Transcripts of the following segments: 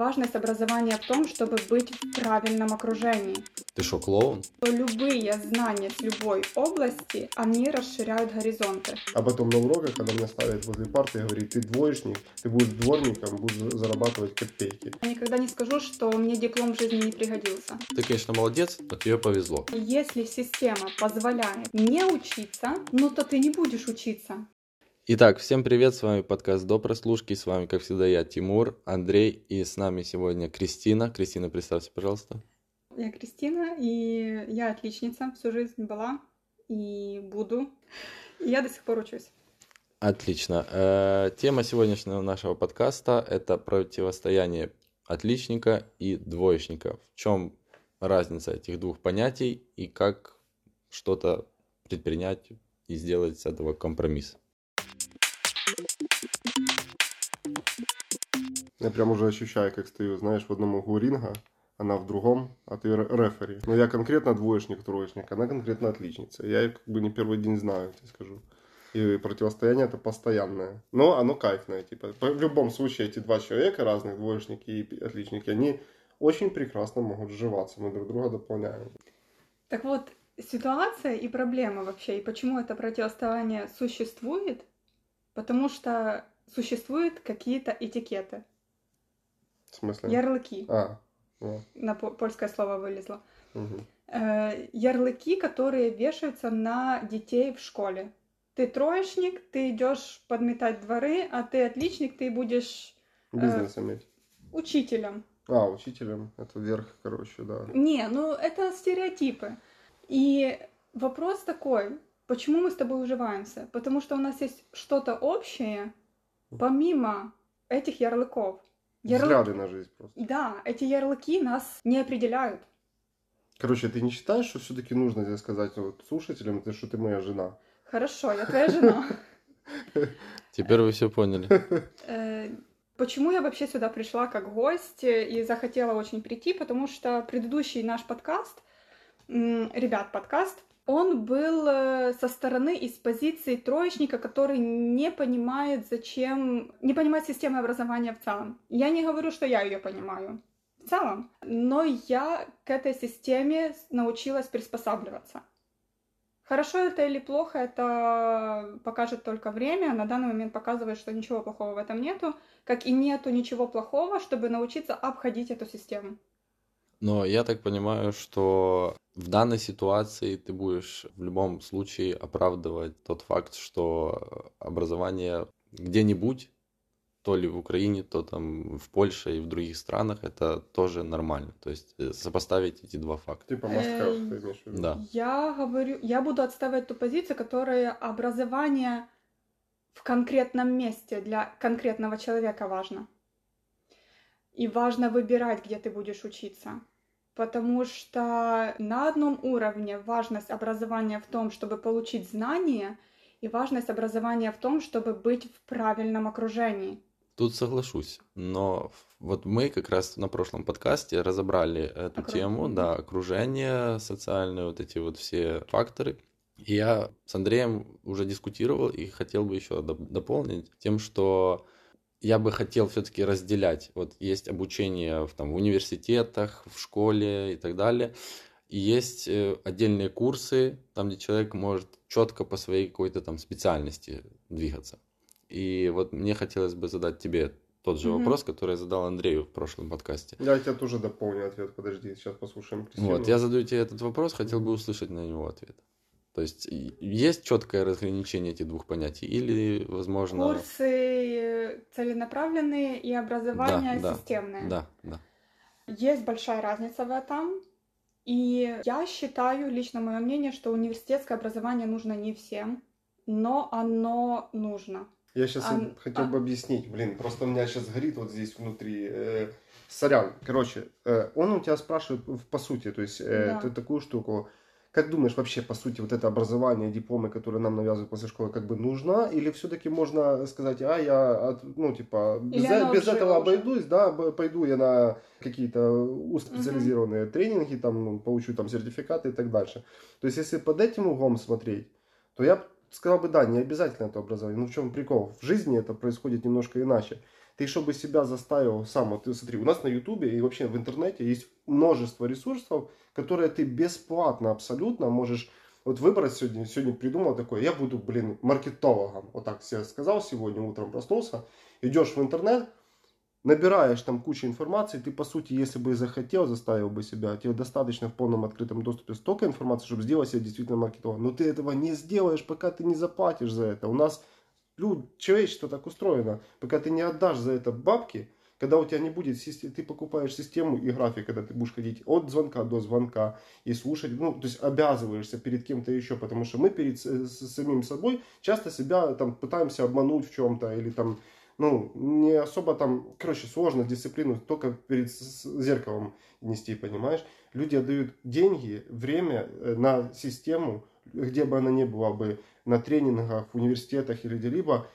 Важность образования в том, чтобы быть в правильном окружении. Ты что, клоун? Любые знания с любой области, они расширяют горизонты. А потом на уроках, когда меня ставят возле парты и говорит, ты двоечник, ты будешь дворником, будешь зарабатывать копейки. Я никогда не скажу, что мне диплом в жизни не пригодился. Ты, конечно, молодец, но тебе повезло. Если система позволяет не учиться, ну то ты не будешь учиться. Итак, всем привет, с вами подкаст «До прослушки», с вами, как всегда, я, Тимур, Андрей, и с нами сегодня Кристина. Кристина, представься, пожалуйста. Я Кристина, и я отличница, всю жизнь была и буду, и я до сих пор учусь. Отлично. Э, тема сегодняшнего нашего подкаста – это противостояние отличника и двоечника. В чем разница этих двух понятий и как что-то предпринять и сделать с этого компромисс? Я прям уже ощущаю, как стою, знаешь, в одном углу ринга, она в другом, а ты рефери. Но я конкретно двоечник, троечник, она конкретно отличница. Я ее как бы не первый день знаю, тебе скажу. И противостояние это постоянное. Но оно кайфное. Типа, в любом случае эти два человека, разных двоечники и отличники, они очень прекрасно могут сживаться. Мы друг друга дополняем. Так вот, ситуация и проблема вообще, и почему это противостояние существует, потому что существуют какие-то этикеты. В смысле? Ярлыки. А, о. На польское слово вылезло. Угу. Ярлыки, которые вешаются на детей в школе. Ты троечник, ты идешь подметать дворы, а ты отличник, ты будешь бизнес э, иметь. Учителем. А, учителем. Это верх, короче, да. Не, ну это стереотипы. И вопрос такой, почему мы с тобой уживаемся? Потому что у нас есть что-то общее, помимо этих ярлыков. Ярл... Взгляды на жизнь просто. Да, эти ярлыки нас не определяют. Короче, ты не считаешь, что все-таки нужно здесь сказать вот, слушателям, что ты моя жена? Хорошо, я твоя жена. Теперь вы все поняли. Э, почему я вообще сюда пришла как гость и захотела очень прийти? Потому что предыдущий наш подкаст, ребят, подкаст, он был э, со стороны из позиции троечника, который не понимает, зачем, не понимает системы образования в целом. Я не говорю, что я ее понимаю в целом, но я к этой системе научилась приспосабливаться. Хорошо это или плохо, это покажет только время. На данный момент показывает, что ничего плохого в этом нету, как и нету ничего плохого, чтобы научиться обходить эту систему. Но я так понимаю, что в данной ситуации ты будешь в любом случае оправдывать тот факт, что образование где-нибудь, то ли в Украине, то там в Польше и в других странах, это тоже нормально. То есть э, сопоставить эти два факта. Типа Москва, ты имеешь в виду? Да. Я говорю, я буду отставать ту позицию, которая образование в конкретном месте для конкретного человека важно. И важно выбирать, где ты будешь учиться потому что на одном уровне важность образования в том, чтобы получить знания, и важность образования в том, чтобы быть в правильном окружении. Тут соглашусь, но вот мы как раз на прошлом подкасте разобрали эту Округ... тему, да, окружение социальное, вот эти вот все факторы. И я с Андреем уже дискутировал и хотел бы еще дополнить тем, что я бы хотел все-таки разделять. Вот есть обучение в, там, в университетах, в школе и так далее. И есть э, отдельные курсы, там, где человек может четко по своей какой-то там специальности двигаться. И вот мне хотелось бы задать тебе тот же mm-hmm. вопрос, который я задал Андрею в прошлом подкасте. Я тебя тоже дополню ответ. Подожди, сейчас послушаем Кристину. Вот, я задаю тебе этот вопрос, хотел бы услышать на него ответ. То есть есть четкое разграничение этих двух понятий или, возможно... Курсы целенаправленные и образование да, системное. Да, да. Есть большая разница в этом. И я считаю, лично мое мнение, что университетское образование нужно не всем, но оно нужно. Я сейчас а, хотел а... бы объяснить, блин, просто у меня сейчас горит вот здесь внутри. Э, сорян, короче, э, он у тебя спрашивает по сути, то есть э, да. ты такую штуку как думаешь, вообще, по сути, вот это образование, дипломы, которые нам навязывают после школы, как бы нужно? Или все-таки можно сказать, а я, ну, типа, без, без этого обойдусь, да, пойду я на какие-то узкоспециализированные угу. тренинги, там, ну, получу там сертификаты и так дальше. То есть, если под этим углом смотреть, то я сказал бы, да, не обязательно это образование. Ну, в чем прикол? В жизни это происходит немножко иначе ты чтобы себя заставил сам, вот ты смотри, у нас на ютубе и вообще в интернете есть множество ресурсов, которые ты бесплатно абсолютно можешь вот выбрать сегодня, сегодня придумал такое, я буду, блин, маркетологом, вот так себе сказал сегодня, утром проснулся, идешь в интернет, набираешь там кучу информации, ты по сути, если бы захотел, заставил бы себя, тебе достаточно в полном открытом доступе столько информации, чтобы сделать себя действительно маркетологом. Но ты этого не сделаешь, пока ты не заплатишь за это. У нас люд, человечество так устроено. Пока ты не отдашь за это бабки, когда у тебя не будет, ты покупаешь систему и график, когда ты будешь ходить от звонка до звонка и слушать, ну, то есть обязываешься перед кем-то еще, потому что мы перед самим собой часто себя там пытаемся обмануть в чем-то или там ну, не особо там, короче, сложно дисциплину только перед зеркалом нести, понимаешь? Люди отдают деньги, время э, на систему, где бы она ни была бы, на тренингах, в университетах или где-либо,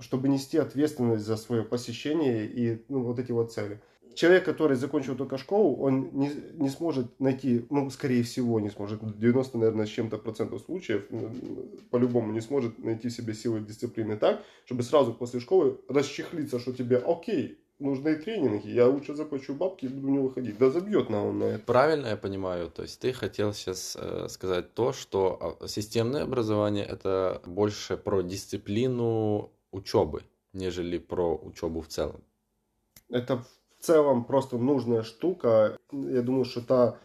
чтобы нести ответственность за свое посещение и ну, вот эти вот цели. Человек, который закончил только школу, он не, не сможет найти, ну, скорее всего, не сможет, 90, наверное, с чем-то процентов случаев, по-любому не сможет найти в себе силы дисциплины так, чтобы сразу после школы расчехлиться, что тебе, окей, нужны тренинги, я лучше заплачу бабки и буду не выходить. Да забьет на он на это. Правильно я понимаю, то есть ты хотел сейчас э, сказать то, что а, системное образование это больше про дисциплину учебы, нежели про учебу в целом. Это в целом просто нужная штука. Я думаю, что это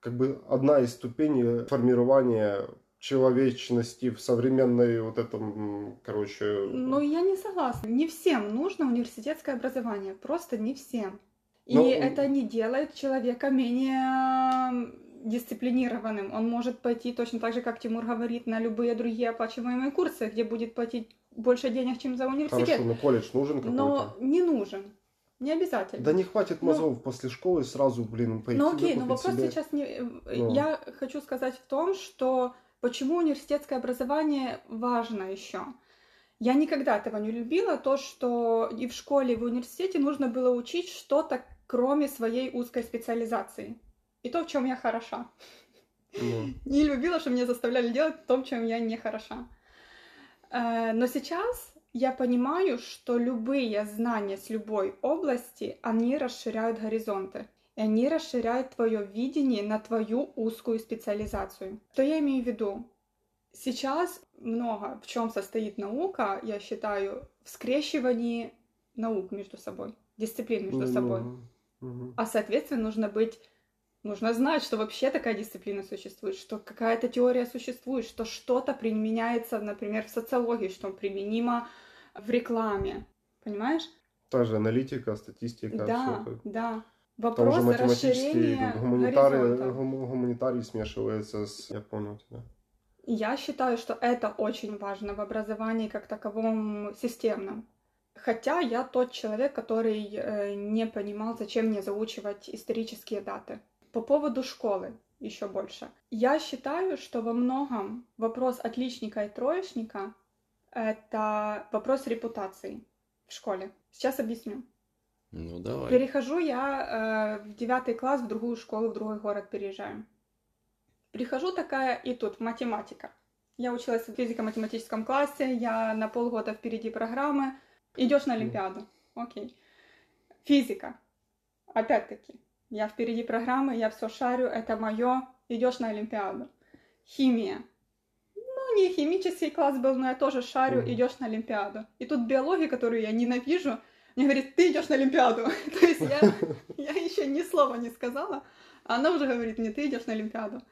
как бы одна из ступеней формирования человечности в современной вот этом, короче... Ну, я не согласна. Не всем нужно университетское образование. Просто не всем. И Но... это не делает человека менее дисциплинированным. Он может пойти точно так же, как Тимур говорит, на любые другие оплачиваемые курсы, где будет платить больше денег, чем за университет. Хорошо, но колледж нужен какой-то? Но не нужен. Не обязательно. Да не хватит ну, мозгов ну, после школы сразу, блин, пойти Ну окей, но вопрос себе... сейчас не... Ну. Я хочу сказать в том, что почему университетское образование важно еще. Я никогда этого не любила, то, что и в школе, и в университете нужно было учить что-то, кроме своей узкой специализации. И то, в чем я хороша. Ну. Не любила, что меня заставляли делать в том, чем я не хороша. Э, но сейчас я понимаю, что любые знания с любой области, они расширяют горизонты. И они расширяют твое видение на твою узкую специализацию. Что я имею в виду? Сейчас много в чем состоит наука, я считаю, в скрещивании наук между собой, дисциплин между собой. А соответственно нужно быть Нужно знать, что вообще такая дисциплина существует, что какая-то теория существует, что что-то применяется, например, в социологии, что применимо в рекламе. Понимаешь? Та же аналитика, статистика. Да, все да. Вопрос Там же расширения гуманитарий, гуманитарий смешивается с... Я понял тебя. Я считаю, что это очень важно в образовании как таковом системном. Хотя я тот человек, который э, не понимал, зачем мне заучивать исторические даты. По поводу школы еще больше. Я считаю, что во многом вопрос отличника и троечника это вопрос репутации в школе. Сейчас объясню. Ну, давай. Перехожу я э, в девятый класс в другую школу, в другой город переезжаю. Прихожу такая, и тут математика. Я училась в физико-математическом классе, я на полгода впереди программы. Идешь на Олимпиаду. Окей. Физика. Опять-таки, я впереди программы, я все шарю, это мое. Идешь на Олимпиаду. Химия не химический класс был, но я тоже шарю, идешь на Олимпиаду. И тут биология, которую я ненавижу, мне говорит, ты идешь на Олимпиаду. То есть я, я еще ни слова не сказала, а она уже говорит мне, ты идешь на Олимпиаду.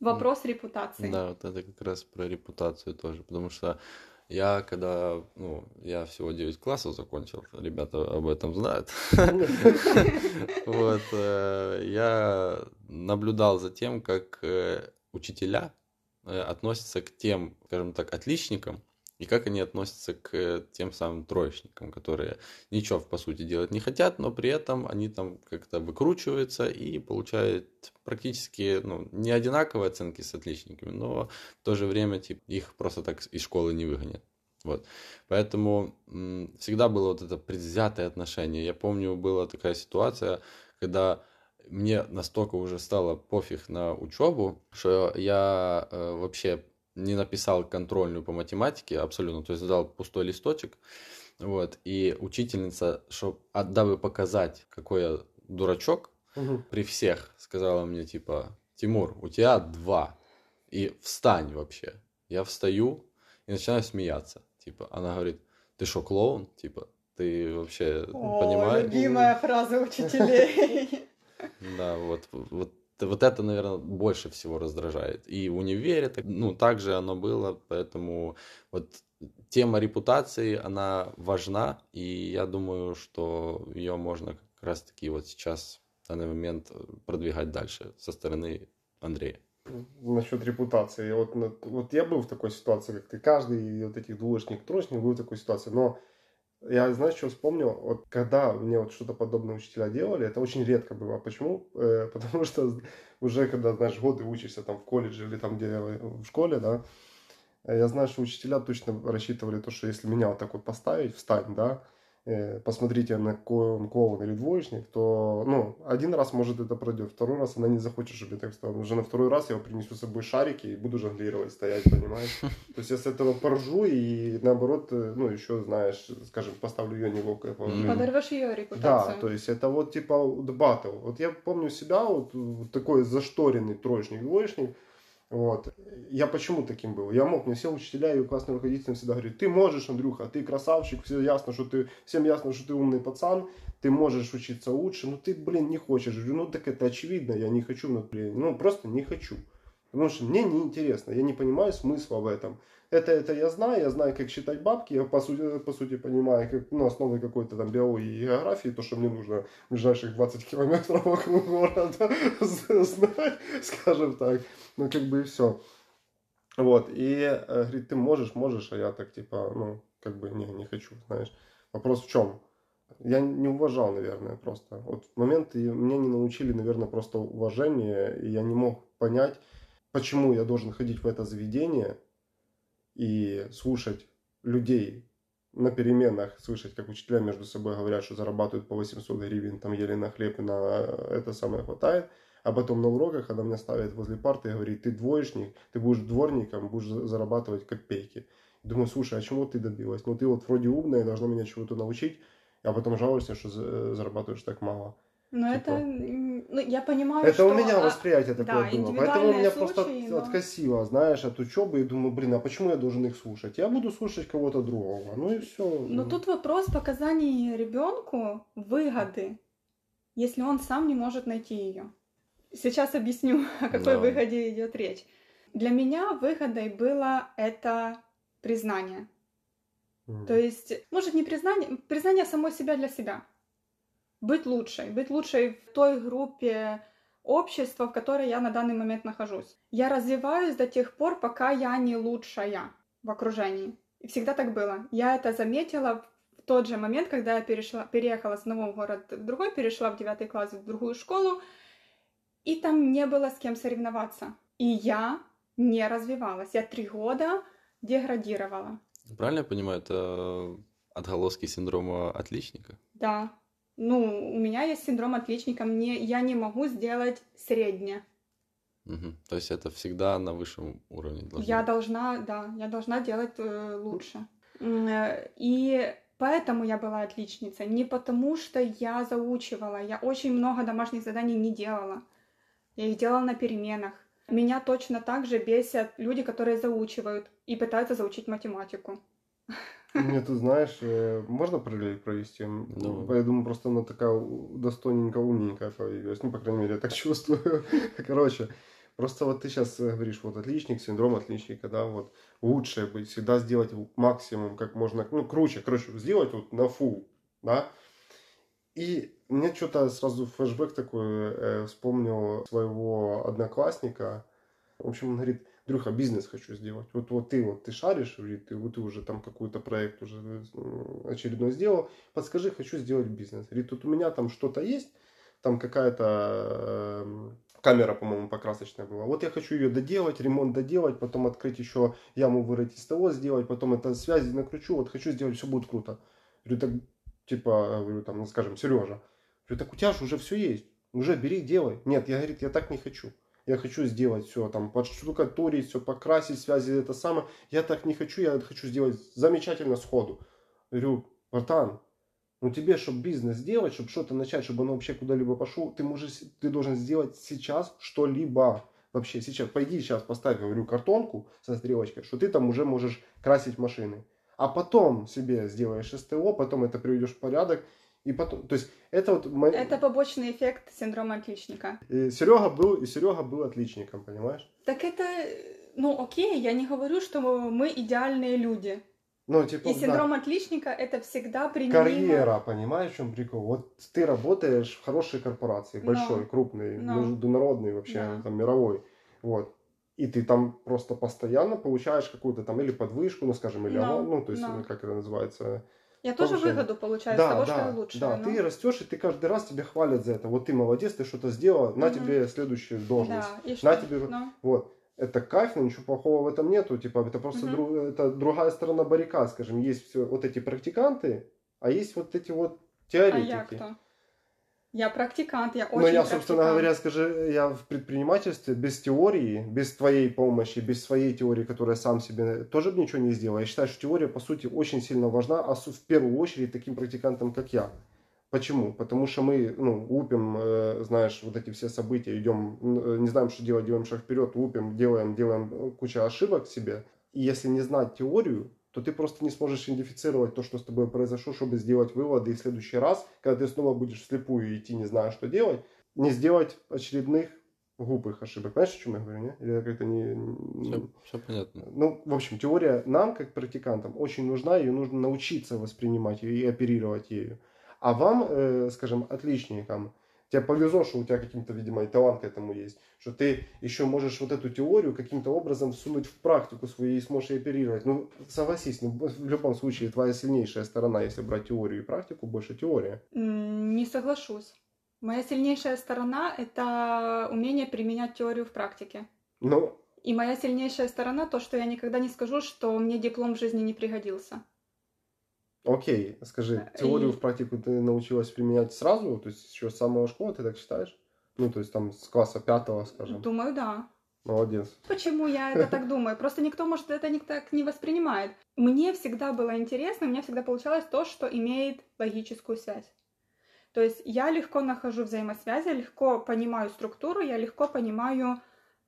Вопрос репутации. Да, вот это как раз про репутацию тоже, потому что я когда, ну, я всего 9 классов закончил, ребята об этом знают. Вот, э, я наблюдал за тем, как э, учителя Э, относятся к тем, скажем так, отличникам, и как они относятся к тем самым троечникам, которые ничего, по сути, делать не хотят, но при этом они там как-то выкручиваются и получают практически ну, не одинаковые оценки с отличниками, но в то же время типа, их просто так из школы не выгонят. Вот. Поэтому м- всегда было вот это предвзятое отношение. Я помню, была такая ситуация, когда мне настолько уже стало пофиг на учебу, что я э, вообще не написал контрольную по математике абсолютно, то есть задал пустой листочек Вот, и учительница, чтобы, дабы показать, какой я дурачок, угу. при всех сказала мне, типа, Тимур, у тебя два, и встань вообще. Я встаю и начинаю смеяться. Типа, она говорит, ты что, клоун? Типа, ты вообще О, понимаешь? любимая фраза учителей. Да, вот, вот, вот это, наверное, больше всего раздражает. И в универе, ну, также оно было, поэтому вот тема репутации, она важна, и я думаю, что ее можно как раз-таки вот сейчас, в данный момент, продвигать дальше со стороны Андрея. Насчет репутации. Вот, вот я был в такой ситуации, как ты. Каждый вот этих двоечник, троечник был в такой ситуации. Но я, знаешь, что вспомнил? Вот когда мне вот что-то подобное учителя делали, это очень редко было. Почему? Э, потому что уже когда, знаешь, годы учишься там в колледже или там где в школе, да, я знаю, что учителя точно рассчитывали то, что если меня вот так вот поставить, встань, да, Э, посмотрите, на он клоун или двоечник, то, ну, один раз, может, это пройдет, второй раз она не захочет, чтобы я так стал. Уже на второй раз я принесу с собой шарики и буду жонглировать, стоять, понимаешь? То есть я с этого поржу и, наоборот, э, ну, еще, знаешь, скажем, поставлю ее неловкое положение. Подорвешь ее репутацию. Да, то есть это вот типа батл. Вот я помню себя, вот такой зашторенный троечник, двоечник, вот. Я почему таким был? Я мог, мне все учителя и классные руководители всегда говорят, ты можешь, Андрюха, ты красавчик, все ясно, что ты, всем ясно, что ты умный пацан, ты можешь учиться лучше, но ты, блин, не хочешь. Я говорю, ну так это очевидно, я не хочу, ну, блин, ну просто не хочу. Потому что мне неинтересно, я не понимаю смысла в этом. Это, это я знаю, я знаю, как считать бабки, я по сути, по сути понимаю, как, ну, основы какой-то там биологии и географии, то, что мне нужно в ближайших 20 километров вокруг города знать, скажем так. Ну, как бы и все. Вот, и э, говорит, ты можешь, можешь, а я так типа, ну, как бы, не, не хочу, знаешь. Вопрос в чем? Я не уважал, наверное, просто. Вот в момент меня не научили, наверное, просто уважение, и я не мог понять, почему я должен ходить в это заведение и слушать людей на переменах, слышать, как учителя между собой говорят, что зарабатывают по 800 гривен, там еле на хлеб и на это самое хватает. А потом на уроках она меня ставит возле парты и говорит, ты двоечник, ты будешь дворником, будешь зарабатывать копейки. Думаю, слушай, а чему ты добилась? Ну ты вот вроде умная, должна меня чего-то научить, а потом жалуешься, что зарабатываешь так мало. Ну, типа. это, ну, я понимаю, это что... у меня восприятие а, такое да, было. Поэтому меня случаи, просто но... откосило, знаешь, от учебы. И думаю, блин, а почему я должен их слушать? Я буду слушать кого-то другого. Ну и все. Но ну. тут вопрос показаний ребенку выгоды, если он сам не может найти ее. Сейчас объясню, о какой да. выгоде идет речь. Для меня выгодой было это признание. Mm. То есть, может, не признание, признание самой себя для себя быть лучшей, быть лучшей в той группе общества, в которой я на данный момент нахожусь. Я развиваюсь до тех пор, пока я не лучшая в окружении. И всегда так было. Я это заметила в тот же момент, когда я перешла, переехала с одного города в другой, перешла в девятый класс в другую школу, и там не было с кем соревноваться. И я не развивалась. Я три года деградировала. Правильно я понимаю, это отголоски синдрома отличника? Да, ну, у меня есть синдром отличника, мне, я не могу сделать среднее. Угу. То есть это всегда на высшем уровне должно Я должна, да, я должна делать э, лучше. Э, и поэтому я была отличницей. Не потому, что я заучивала. Я очень много домашних заданий не делала. Я их делала на переменах. Меня точно так же бесят люди, которые заучивают и пытаются заучить математику. Мне тут, знаешь, э, можно параллель провести? Давай. Я думаю, просто она такая достойненькая, умненькая появилась. Ну, по крайней мере, я так чувствую. Короче, просто вот ты сейчас говоришь, вот отличник, синдром отличника, да, вот лучшее быть, всегда сделать максимум, как можно, ну, круче, короче, сделать вот на фу, да. И мне что-то сразу флешбэк такой, э, вспомнил своего одноклассника. В общем, он говорит, Андрюха, бизнес хочу сделать. Вот, вот ты вот ты шаришь, ты, вот ты уже там какой-то проект уже э, очередной сделал, подскажи, хочу сделать бизнес. Говорит, тут у меня там что-то есть, там какая-то э, камера, по-моему, покрасочная была. Вот я хочу ее доделать, ремонт доделать, потом открыть еще яму вырыть из того сделать, потом это связи накручу, вот хочу сделать, все будет круто. Говорю, так, типа, говорю, там, ну, скажем, Сережа. Говорю, так у тебя же уже все есть, уже бери, делай. Нет, я, говорит, я так не хочу я хочу сделать все, там, подштукатурить, все покрасить, связи, это самое. Я так не хочу, я хочу сделать замечательно сходу. Говорю, братан, ну тебе, чтобы бизнес сделать, чтобы что-то начать, чтобы оно вообще куда-либо пошло, ты можешь, ты должен сделать сейчас что-либо. Вообще сейчас, пойди сейчас поставь, говорю, картонку со стрелочкой, что ты там уже можешь красить машины. А потом себе сделаешь СТО, потом это приведешь в порядок, и потом, то есть это вот... Это побочный эффект синдрома отличника. И Серега был, и Серега был отличником, понимаешь? Так это, ну окей, я не говорю, что мы идеальные люди. Ну, типа, и синдром да. отличника это всегда применимо. Карьера, понимаешь, в чем прикол? Вот ты работаешь в хорошей корпорации, большой, Но. крупной, Но. международной вообще, да. там, мировой. Вот. И ты там просто постоянно получаешь какую-то там или подвышку, ну, скажем, или Но. ну, то есть, Но. как это называется, я тоже выгоду получаю да, с того, да, что я лучше. Да, но... ты растешь, и ты каждый раз тебя хвалят за это. Вот ты молодец, ты что-то сделал, на угу. тебе следующую должность. Да, и что? На тебе... Но... Вот. Это кайф, но ничего плохого в этом нету. Типа, это просто угу. друг, это другая сторона баррикад, скажем. Есть все вот эти практиканты, а есть вот эти вот теоретики. А я кто? Я практикант, я очень Но я, собственно говоря, скажи, я в предпринимательстве без теории, без твоей помощи, без своей теории, которая сам себе тоже бы ничего не сделал. Я считаю, что теория, по сути, очень сильно важна, а в первую очередь таким практикантам, как я. Почему? Потому что мы, ну, лупим, э, знаешь, вот эти все события, идем, э, не знаем, что делать, делаем шаг вперед, лупим, делаем, делаем э, кучу ошибок себе. И если не знать теорию, то ты просто не сможешь идентифицировать то, что с тобой произошло, чтобы сделать выводы. И в следующий раз, когда ты снова будешь вслепую идти, не зная, что делать, не сделать очередных глупых ошибок. Понимаешь, о чем я говорю, не? Или как-то не... Все, все понятно. Ну, в общем, теория нам, как практикантам, очень нужна, ее нужно научиться воспринимать и оперировать ею. А вам, э, скажем, отличникам, тебе повезло, что у тебя каким-то, видимо, и талант к этому есть, что ты еще можешь вот эту теорию каким-то образом всунуть в практику свою и сможешь оперировать. Ну, согласись, ну, в любом случае твоя сильнейшая сторона, если брать теорию и практику, больше теория. Не соглашусь. Моя сильнейшая сторона – это умение применять теорию в практике. Ну, и моя сильнейшая сторона то, что я никогда не скажу, что мне диплом в жизни не пригодился. Окей, скажи, теорию и... в практику ты научилась применять сразу? То есть еще с самого школы ты так считаешь? Ну, то есть там с класса пятого, скажем. Думаю, да. Молодец. Почему я это так думаю? Просто никто, может, это не так не воспринимает. Мне всегда было интересно, у меня всегда получалось то, что имеет логическую связь. То есть я легко нахожу взаимосвязи, легко понимаю структуру, я легко понимаю,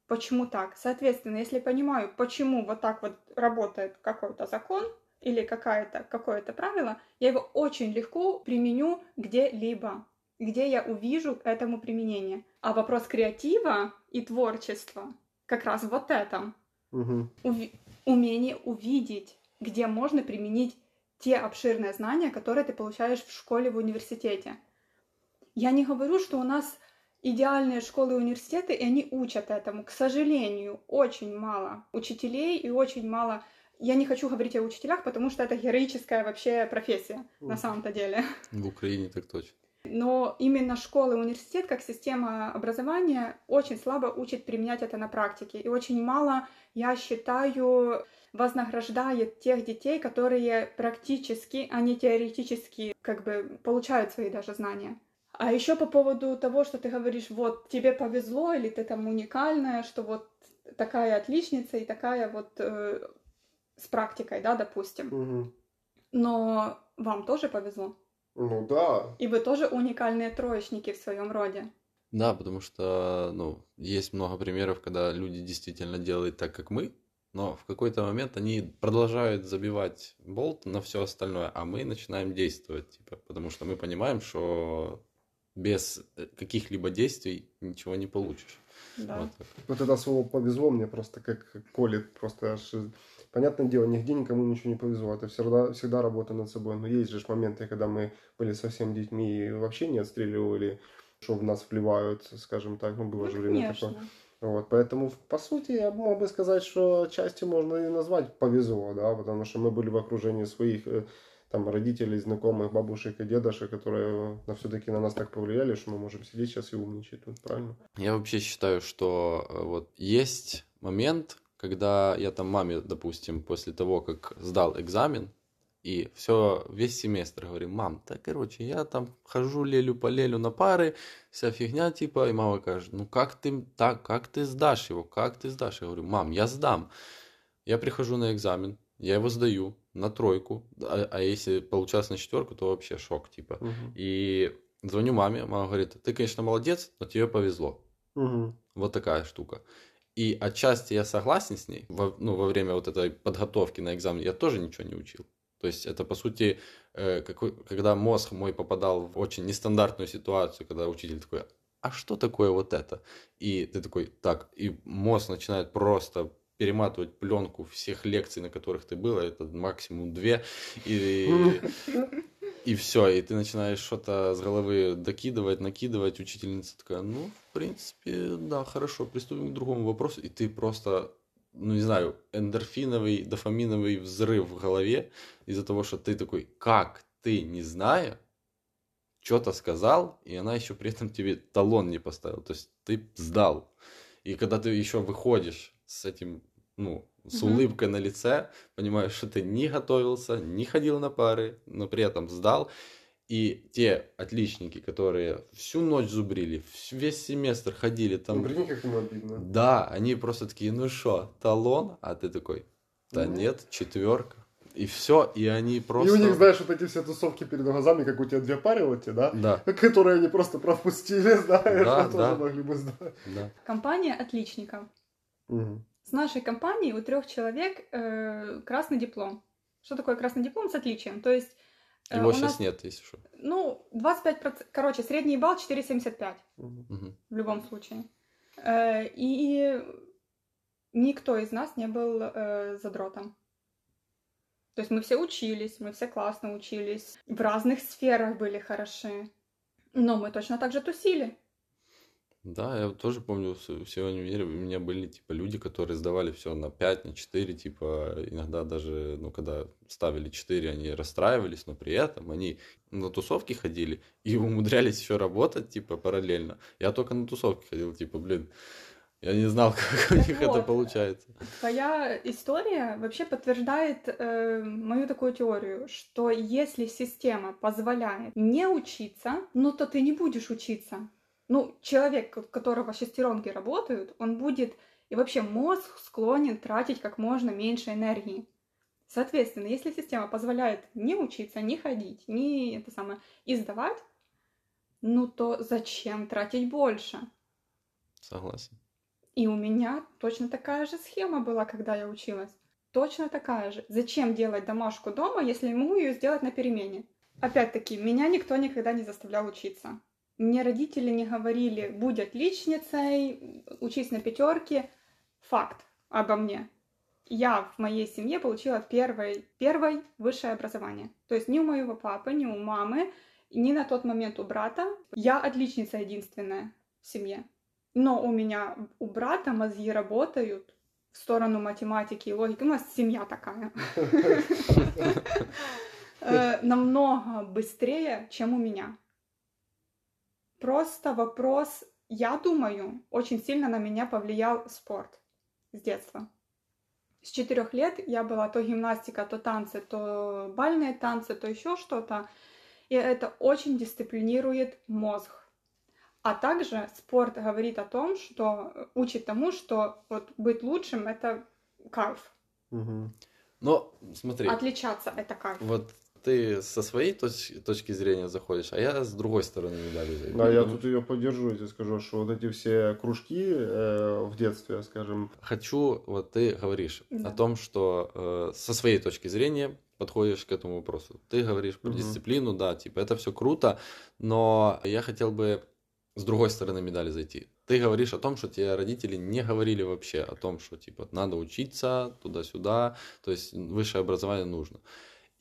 почему так. Соответственно, если понимаю, почему вот так вот работает какой-то закон, или какое-то какое-то правило, я его очень легко применю где-либо, где я увижу этому применение. А вопрос креатива и творчества как раз вот этом. Угу. Уви- умение увидеть, где можно применить те обширные знания, которые ты получаешь в школе, в университете. Я не говорю, что у нас идеальные школы и университеты, и они учат этому. К сожалению, очень мало учителей и очень мало я не хочу говорить о учителях, потому что это героическая вообще профессия на самом-то деле. В Украине так точно. Но именно школа и университет как система образования очень слабо учит применять это на практике. И очень мало, я считаю, вознаграждает тех детей, которые практически, а не теоретически, как бы получают свои даже знания. А еще по поводу того, что ты говоришь, вот тебе повезло, или ты там уникальная, что вот такая отличница и такая вот э, с практикой, да, допустим. Угу. Но вам тоже повезло. Ну да. И вы тоже уникальные троечники в своем роде. Да, потому что, ну, есть много примеров, когда люди действительно делают так, как мы, но в какой-то момент они продолжают забивать болт на все остальное, а мы начинаем действовать, типа, потому что мы понимаем, что без э, каких-либо действий ничего не получишь. Да. Вот, вот это слово повезло мне просто как колет, просто аж Понятное дело, нигде никому ничего не повезло. Это всегда, всегда работа над собой. Но есть же моменты, когда мы были совсем детьми и вообще не отстреливали, что в нас вливают, скажем так. Ну, было ну, же время конечно. такое. Вот, поэтому, по сути, я мог бы сказать, что частью можно и назвать повезло, да, потому что мы были в окружении своих э, там родителей, знакомых, бабушек и дедушек, которые на все-таки на нас так повлияли, что мы можем сидеть сейчас и умничать тут, правильно? Я вообще считаю, что э, вот есть момент, когда я там маме, допустим, после того, как сдал экзамен, и все, весь семестр говорю, мам, да, короче, я там хожу, лелю по лелю на пары, вся фигня, типа, и мама говорит, ну как ты, так, как ты сдашь его, как ты сдашь? Я говорю, мам, я сдам. Я прихожу на экзамен, я его сдаю на тройку, а, а если получалось на четверку, то вообще шок, типа. Угу. И звоню маме, мама говорит, ты, конечно, молодец, но тебе повезло. Угу. Вот такая штука. И отчасти я согласен с ней, во, ну, во время вот этой подготовки на экзамен я тоже ничего не учил. То есть это, по сути, э, какой, когда мозг мой попадал в очень нестандартную ситуацию, когда учитель такой, а что такое вот это? И ты такой, так, и мозг начинает просто перематывать пленку всех лекций, на которых ты был, а это максимум две, и, и все, и ты начинаешь что-то с головы докидывать, накидывать, учительница такая, ну, в принципе, да, хорошо, приступим к другому вопросу, и ты просто, ну, не знаю, эндорфиновый, дофаминовый взрыв в голове из-за того, что ты такой, как ты, не зная, что-то сказал, и она еще при этом тебе талон не поставила, то есть ты сдал. И когда ты еще выходишь с этим, ну, с угу. улыбкой на лице, понимаешь, что ты не готовился, не ходил на пары, но при этом сдал. И те отличники, которые всю ночь зубрили, весь семестр ходили там... Ну, прикинь, как им обидно. Да, они просто такие, ну что, талон? А ты такой, да ну. нет, четверка. И все, и они просто... И у них, знаешь, вот эти все тусовки перед глазами, как у тебя две пары вот те, да? Да. Которые они просто пропустили, знаешь, да, а да. тоже могли бы сдать. Да. Компания отличников. Угу. С нашей компанией у трех человек э, красный диплом. Что такое красный диплом с отличием? То есть... Э, Его сейчас нас, нет, если что. Ну, 25%, короче, средний балл 4,75 угу. в любом случае. Э, и никто из нас не был э, задротом. То есть мы все учились, мы все классно учились, в разных сферах были хороши, но мы точно так же тусили. Да, я тоже помню, в сегодня универе у меня были типа люди, которые сдавали все на 5, на 4, типа иногда даже, ну, когда ставили 4, они расстраивались, но при этом они на тусовки ходили и умудрялись еще работать, типа, параллельно. Я только на тусовки ходил, типа, блин, я не знал, как у них вот, это получается. Твоя история вообще подтверждает э, мою такую теорию, что если система позволяет не учиться, ну то ты не будешь учиться ну, человек, у которого шестеренки работают, он будет, и вообще мозг склонен тратить как можно меньше энергии. Соответственно, если система позволяет не учиться, не ходить, не это самое, издавать, ну то зачем тратить больше? Согласен. И у меня точно такая же схема была, когда я училась. Точно такая же. Зачем делать домашку дома, если я могу ее сделать на перемене? Опять-таки, меня никто никогда не заставлял учиться. Мне родители не говорили, будь отличницей, учись на пятерке. Факт обо мне. Я в моей семье получила первое, первое высшее образование. То есть ни у моего папы, ни у мамы, ни на тот момент у брата. Я отличница единственная в семье. Но у меня, у брата мозги работают в сторону математики и логики. У нас семья такая. Э, намного быстрее, чем у меня. Просто вопрос, я думаю, очень сильно на меня повлиял спорт с детства. С четырех лет я была то гимнастика, то танцы, то бальные танцы, то еще что-то. И это очень дисциплинирует мозг. А также спорт говорит о том, что учит тому, что вот быть лучшим это кайф. Угу. Но смотри. Отличаться это кайф. Вот ты со своей точ- точки зрения заходишь, а я с другой стороны медали зайду. Да, я тут ее поддержу, я скажу, что вот эти все кружки э, в детстве, скажем. Хочу, вот ты говоришь да. о том, что э, со своей точки зрения подходишь к этому вопросу. Ты говоришь про угу. дисциплину, да, типа это все круто, но я хотел бы с другой стороны медали зайти. Ты говоришь о том, что тебе родители не говорили вообще о том, что типа надо учиться туда-сюда, то есть высшее образование нужно.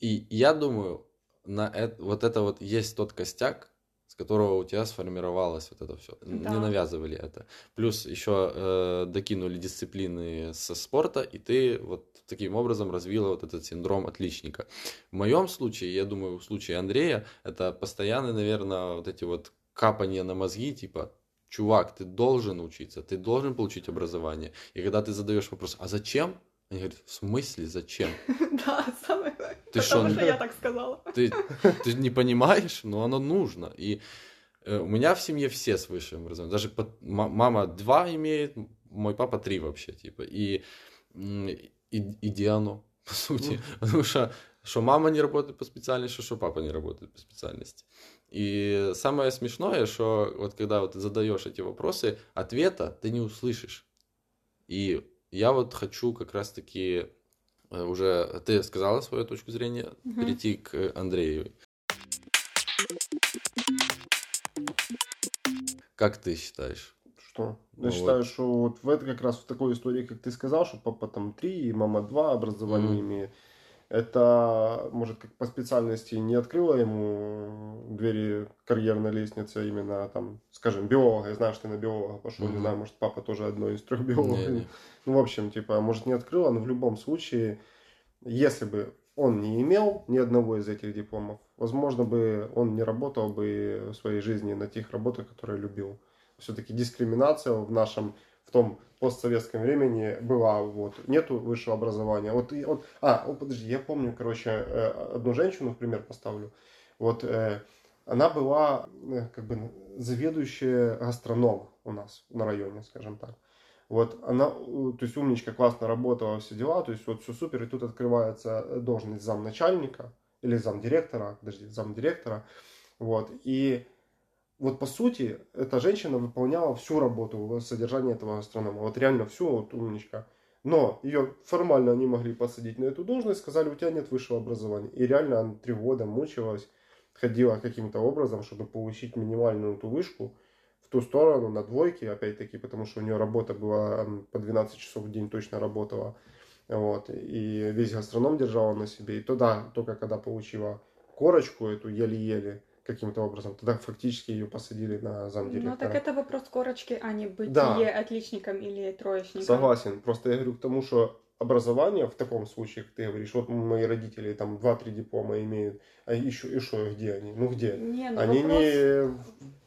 И я думаю, на это, вот это вот есть тот костяк, с которого у тебя сформировалось вот это все. Да. Не навязывали это. Плюс еще э, докинули дисциплины со спорта, и ты вот таким образом развила вот этот синдром отличника. В моем случае, я думаю, в случае Андрея, это постоянно, наверное, вот эти вот капания на мозги, типа, чувак, ты должен учиться, ты должен получить образование. И когда ты задаешь вопрос, а зачем? Они говорят, в смысле, зачем? Да, самое ты Потому что я так сказала. Ты, ты не понимаешь, но оно нужно. И э, у меня в семье все с высшим образованием. Даже мама два имеет, мой папа три вообще, типа. И, и, и Диану по сути. Потому что, что мама не работает по специальности, что папа не работает по специальности. И самое смешное, что вот когда вот задаешь эти вопросы, ответа ты не услышишь. И я вот хочу как раз-таки э, уже, ты сказала свою точку зрения, угу. перейти к Андрею. Как ты считаешь? Что? Я ну, считаю, вот. что вот в это как раз в такой истории, как ты сказал, что папа там три и мама два образования mm имеет. Это, может, как по специальности не открыло ему двери карьерной лестницы именно там, скажем, биолога. Я знаю, что ты на биолога пошел, mm не знаю, может, папа тоже одно из трех биологов. Не. Ну, в общем, типа, может, не открыло, но в любом случае, если бы он не имел ни одного из этих дипломов, возможно бы он не работал бы в своей жизни на тех работах, которые любил. Все-таки дискриминация в нашем, в том постсоветском времени была, вот, нету высшего образования. Вот, и, вот, а, вот, подожди, я помню, короче, э, одну женщину, в пример поставлю, вот, э, она была, э, как бы, заведующая гастроном у нас на районе, скажем так. Вот она, то есть умничка, классно работала, все дела, то есть вот все супер, и тут открывается должность замначальника, или замдиректора, подожди, замдиректора, вот, и вот по сути эта женщина выполняла всю работу содержания этого астронома, вот реально всю, вот умничка, но ее формально не могли посадить на эту должность, сказали, у тебя нет высшего образования, и реально она три года мучилась, ходила каким-то образом, чтобы получить минимальную эту вышку, в ту сторону, на двойке, опять-таки, потому что у нее работа была по 12 часов в день точно работала, вот, и весь гастроном держала на себе. И туда, только когда получила корочку эту еле-еле, каким-то образом, тогда фактически ее посадили на замдиректора. Ну, так это вопрос корочки, а не быть да. отличником или троечником. Согласен. Просто я говорю к тому, что образование в таком случае, как ты говоришь, вот мои родители там 2-3 диплома имеют, а еще и что, где они? Ну где? Не, ну они вопрос...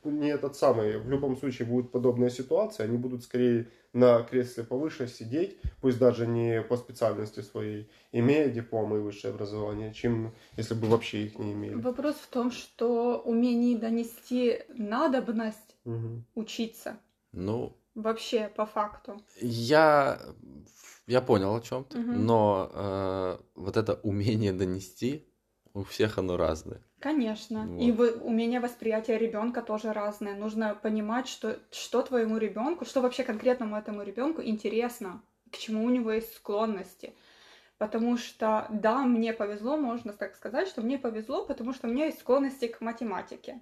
не, не этот самый, в любом случае будет подобная ситуация, они будут скорее на кресле повыше сидеть, пусть даже не по специальности своей, имея дипломы и высшее образование, чем если бы вообще их не имели. Вопрос в том, что умение донести надобность угу. учиться. Ну, вообще по факту. Я я понял о чем ты, угу. но э, вот это умение донести у всех оно разное. Конечно. Вот. И вы, умение восприятия ребенка тоже разное. Нужно понимать, что, что твоему ребенку, что вообще конкретному этому ребенку интересно, к чему у него есть склонности. Потому что, да, мне повезло, можно так сказать, что мне повезло, потому что у меня есть склонности к математике.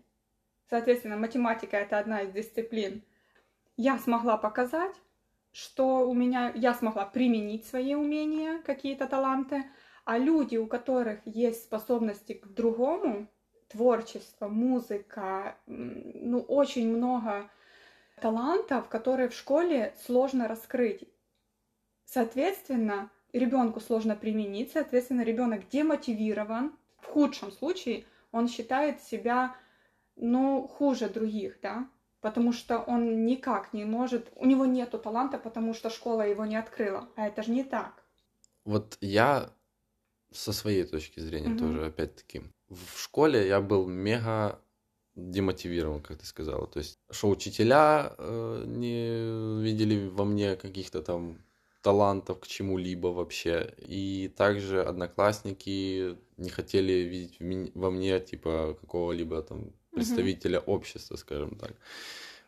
Соответственно, математика это одна из дисциплин. Я смогла показать, что у меня я смогла применить свои умения, какие-то таланты, а люди, у которых есть способности к другому, творчество, музыка, ну, очень много талантов, которые в школе сложно раскрыть. Соответственно, ребенку сложно применить, соответственно, ребенок демотивирован. В худшем случае он считает себя, ну, хуже других, да, потому что он никак не может, у него нету таланта, потому что школа его не открыла, а это же не так. Вот я со своей точки зрения угу. тоже, опять-таки, в школе я был мега демотивирован, как ты сказала. То есть, что учителя э, не видели во мне каких-то там талантов к чему-либо вообще. И также одноклассники не хотели видеть во мне, типа, какого-либо там представителя угу. общества, скажем так.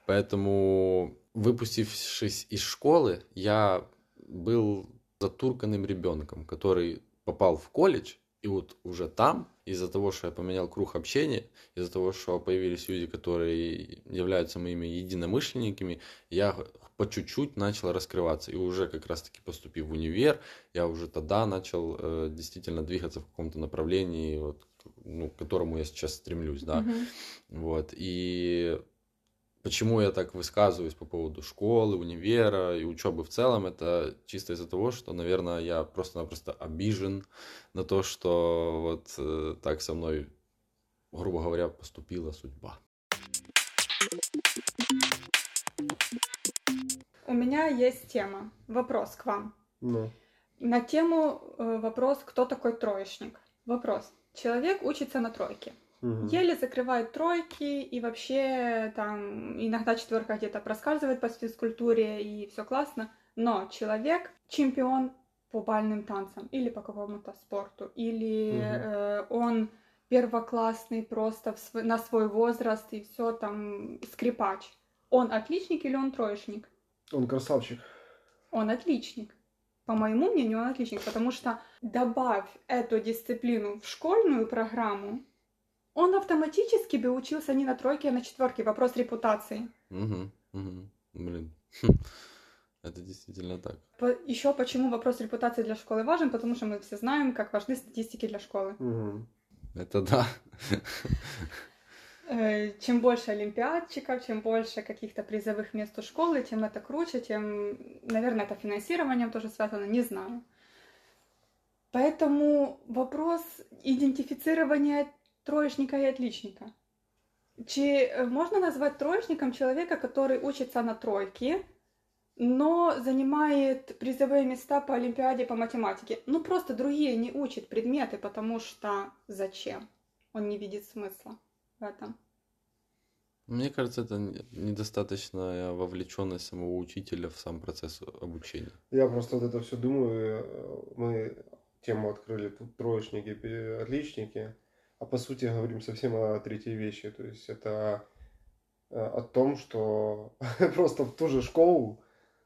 Поэтому, выпустившись из школы, я был затурканным ребенком, который попал в колледж, и вот уже там, из-за того, что я поменял круг общения, из-за того, что появились люди, которые являются моими единомышленниками, я по чуть-чуть начал раскрываться. И уже как раз-таки поступив в универ, я уже тогда начал э, действительно двигаться в каком-то направлении, вот, ну, к которому я сейчас стремлюсь, да. Uh-huh. Вот. И Почему я так высказываюсь по поводу школы, универа и учебы в целом, это чисто из-за того, что, наверное, я просто-напросто обижен на то, что вот э, так со мной, грубо говоря, поступила судьба. У меня есть тема, вопрос к вам. Ну. На тему э, вопрос, кто такой троечник? Вопрос. Человек учится на тройке. Угу. Еле закрывает тройки, и вообще там иногда четверка где-то проскальзывает по физкультуре, и все классно. Но человек чемпион по бальным танцам или по какому-то спорту, или угу. э, он первоклассный просто св- на свой возраст и все там скрипач. Он отличник или он троечник? Он красавчик. Он отличник. По моему мнению, он отличник, потому что добавь эту дисциплину в школьную программу, он автоматически бы учился не на тройке, а на четверке. Вопрос репутации. Угу, угу. Блин. Это действительно так. Еще почему вопрос репутации для школы важен, потому что мы все знаем, как важны статистики для школы. Угу. Это да. Э, чем больше олимпиадчиков, чем больше каких-то призовых мест у школы, тем это круче, тем, наверное, это финансированием тоже связано, не знаю. Поэтому вопрос идентифицирования троечника и отличника. Чи э, можно назвать троечником человека, который учится на тройке, но занимает призовые места по Олимпиаде по математике? Ну, просто другие не учат предметы, потому что зачем? Он не видит смысла в этом. Мне кажется, это недостаточная вовлеченность самого учителя в сам процесс обучения. Я просто вот это все думаю. Мы тему открыли тут троечники, отличники, а по сути говорим совсем о третьей вещи. То есть это э, о том, что просто в ту же школу,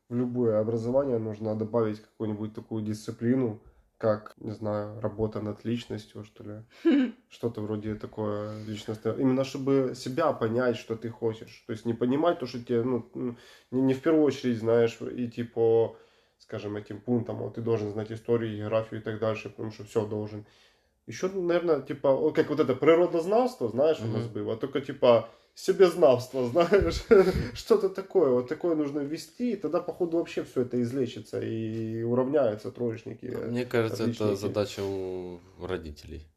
в любое образование нужно добавить какую-нибудь такую дисциплину, как, не знаю, работа над личностью, что ли. Что-то вроде такое личностное. Именно чтобы себя понять, что ты хочешь. То есть не понимать то, что тебе, ну, не, не в первую очередь, знаешь, идти по, скажем, этим пунктам. Вот ты должен знать историю, географию и так дальше, потому что все должен. Еще, наверное, типа, как вот это природознавство, знаешь, mm-hmm. у нас было, только типа себезнавство, знаешь, что-то такое, вот такое нужно ввести, и тогда, походу, вообще все это излечится и уравняются троечники. Мне кажется, отличники. это задача у родителей.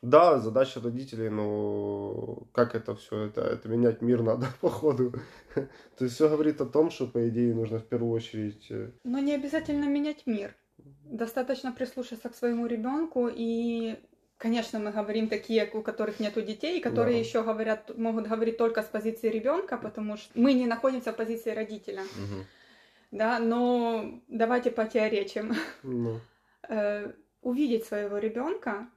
Да, задача родителей, но как это все, это, это менять мир надо, походу. То есть все говорит о том, что, по идее, нужно в первую очередь... Э, но не обязательно менять мир. Достаточно прислушаться к своему ребенку и Конечно, мы говорим такие, у которых нету детей, которые да. еще говорят, могут говорить только с позиции ребенка, потому что мы не находимся в позиции родителя. Угу. Да, но давайте потеоречим. Ну. Э, увидеть своего ребенка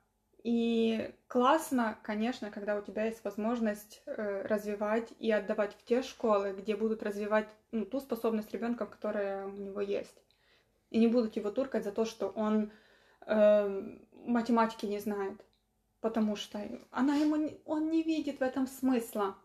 и классно, конечно, когда у тебя есть возможность э, развивать и отдавать в те школы, где будут развивать ну, ту способность ребенка, которая у него есть. И не будут его туркать за то, что он э, математики не знает, потому что она ему, он не видит в этом смысла.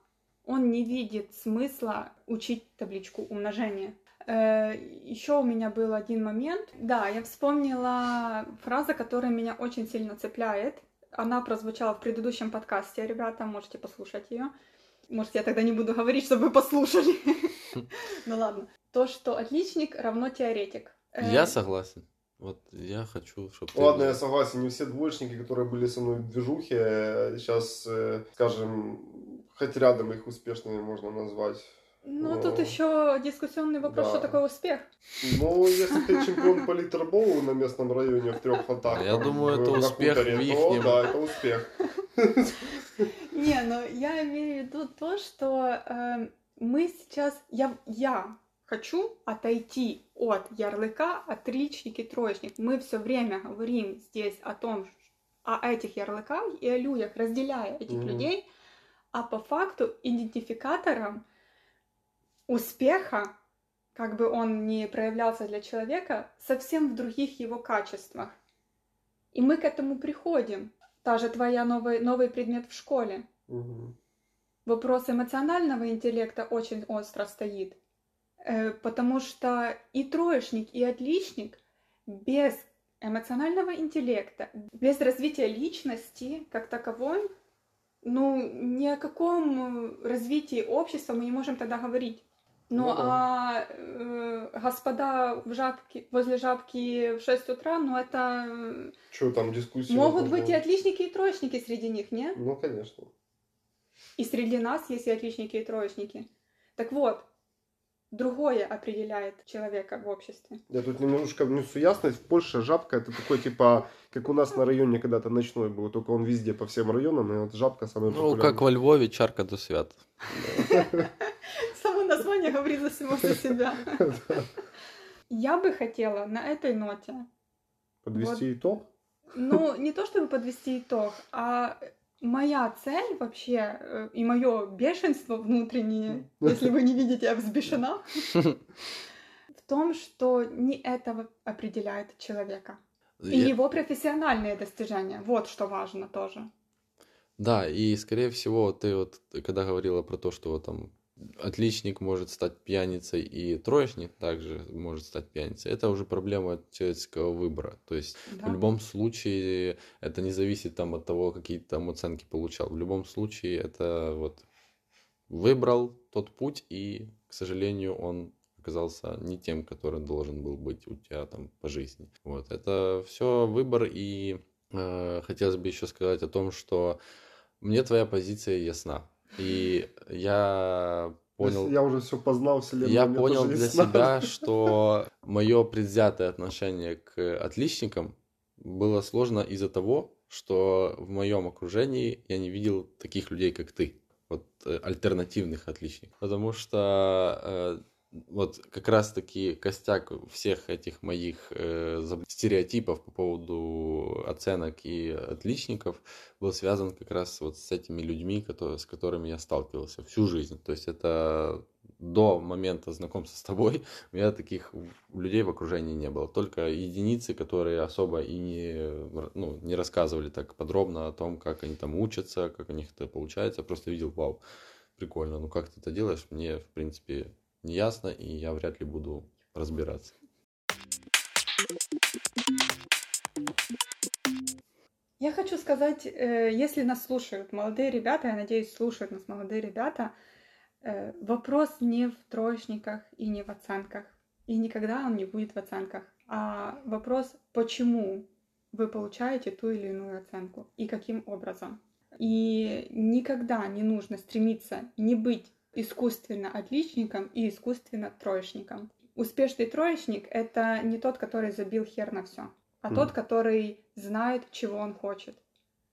Он не видит смысла учить табличку умножения. Э, Еще у меня был один момент. Да, я вспомнила фраза, которая меня очень сильно цепляет. Она прозвучала в предыдущем подкасте, ребята, можете послушать ее. Может, я тогда не буду говорить, чтобы вы послушали. Ну ладно. То, что отличник равно теоретик. Я согласен. Вот я хочу, чтобы... Ладно, я согласен, не все двоечники, которые были со мной в движухе, сейчас, э, скажем, хоть рядом их успешными можно назвать. Ну, Но... тут еще дискуссионный вопрос, да. что такое успех. Ну, если ты чемпион по литерболу на местном районе в трех фонтах, я думаю, это успех хуторе, в то, да, это успех. Не, но я имею в виду то, что э, мы сейчас, я, я хочу отойти от ярлыка отличник и троечник. Мы все время говорим здесь о том, о этих ярлыках и о людях, разделяя этих mm-hmm. людей, а по факту идентификатором успеха, как бы он ни проявлялся для человека, совсем в других его качествах. И мы к этому приходим. Та же твоя новый, новый предмет в школе. Угу. Вопрос эмоционального интеллекта очень остро стоит. Э, потому что и троечник, и отличник без эмоционального интеллекта, без развития личности как таковой, ну, ни о каком развитии общества мы не можем тогда говорить. Ну, ну а э, господа в жабке, возле жабки в 6 утра, ну это... Что там дискуссии? Могут быть и отличники, и троечники среди них, не? Ну, конечно. И среди нас есть и отличники, и троечники. Так вот, другое определяет человека в обществе. Я тут немножко внесу ясность. В Польше жабка это такой типа, как у нас на районе когда-то ночной был, только он везде по всем районам, и вот жабка самая Ну, как во Львове, чарка до свят. Само название говорит за самого себя. Я бы хотела на этой ноте Подвести итог? Ну, не то чтобы подвести итог, а моя цель вообще э, и мое бешенство внутреннее, если вы не видите, я взбешена, в том, что не это определяет человека. И его профессиональные достижения. Вот что важно тоже. Да, и скорее всего, ты вот когда говорила про то, что там отличник может стать пьяницей и троечник также может стать пьяницей. Это уже проблема человеческого выбора. То есть да. в любом случае это не зависит там от того, какие там оценки получал. В любом случае это вот выбрал тот путь и, к сожалению, он оказался не тем, который должен был быть у тебя там по жизни. Вот это все выбор и э, хотелось бы еще сказать о том, что мне твоя позиция ясна. И я понял... Я уже все познал, вселенную. Я понял для себя, что мое предвзятое отношение к отличникам было сложно из-за того, что в моем окружении я не видел таких людей, как ты. Вот э, альтернативных отличников. Потому что э, вот как раз-таки костяк всех этих моих э, стереотипов по поводу оценок и отличников был связан как раз вот с этими людьми, которые, с которыми я сталкивался всю жизнь. То есть это до момента знакомства с тобой у меня таких людей в окружении не было. Только единицы, которые особо и не, ну, не рассказывали так подробно о том, как они там учатся, как у них это получается. Просто видел, вау, прикольно, ну как ты это делаешь, мне, в принципе, неясно, и я вряд ли буду разбираться. Я хочу сказать, э, если нас слушают молодые ребята, я надеюсь, слушают нас молодые ребята, э, вопрос не в троечниках и не в оценках. И никогда он не будет в оценках. А вопрос, почему вы получаете ту или иную оценку и каким образом. И никогда не нужно стремиться не быть искусственно отличником и искусственно троечником. Успешный троечник — это не тот, который забил хер на все, а mm. тот, который знает, чего он хочет.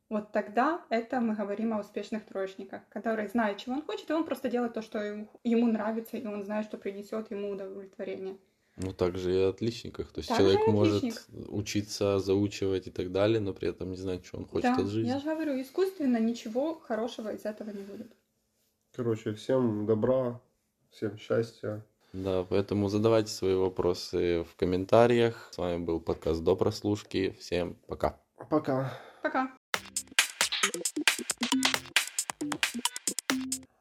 Вот тогда это мы говорим о успешных троечниках, который знает, чего он хочет, и он просто делает то, что ему, ему нравится, и он знает, что принесет ему удовлетворение. Ну, также и о отличниках. То есть так человек может учиться, заучивать и так далее, но при этом не знать, что он хочет да, от жизни. Я же говорю, искусственно ничего хорошего из этого не будет. Короче, всем добра, всем счастья. Да, поэтому задавайте свои вопросы в комментариях. С вами был подкаст до прослушки. Всем пока. Пока. Пока.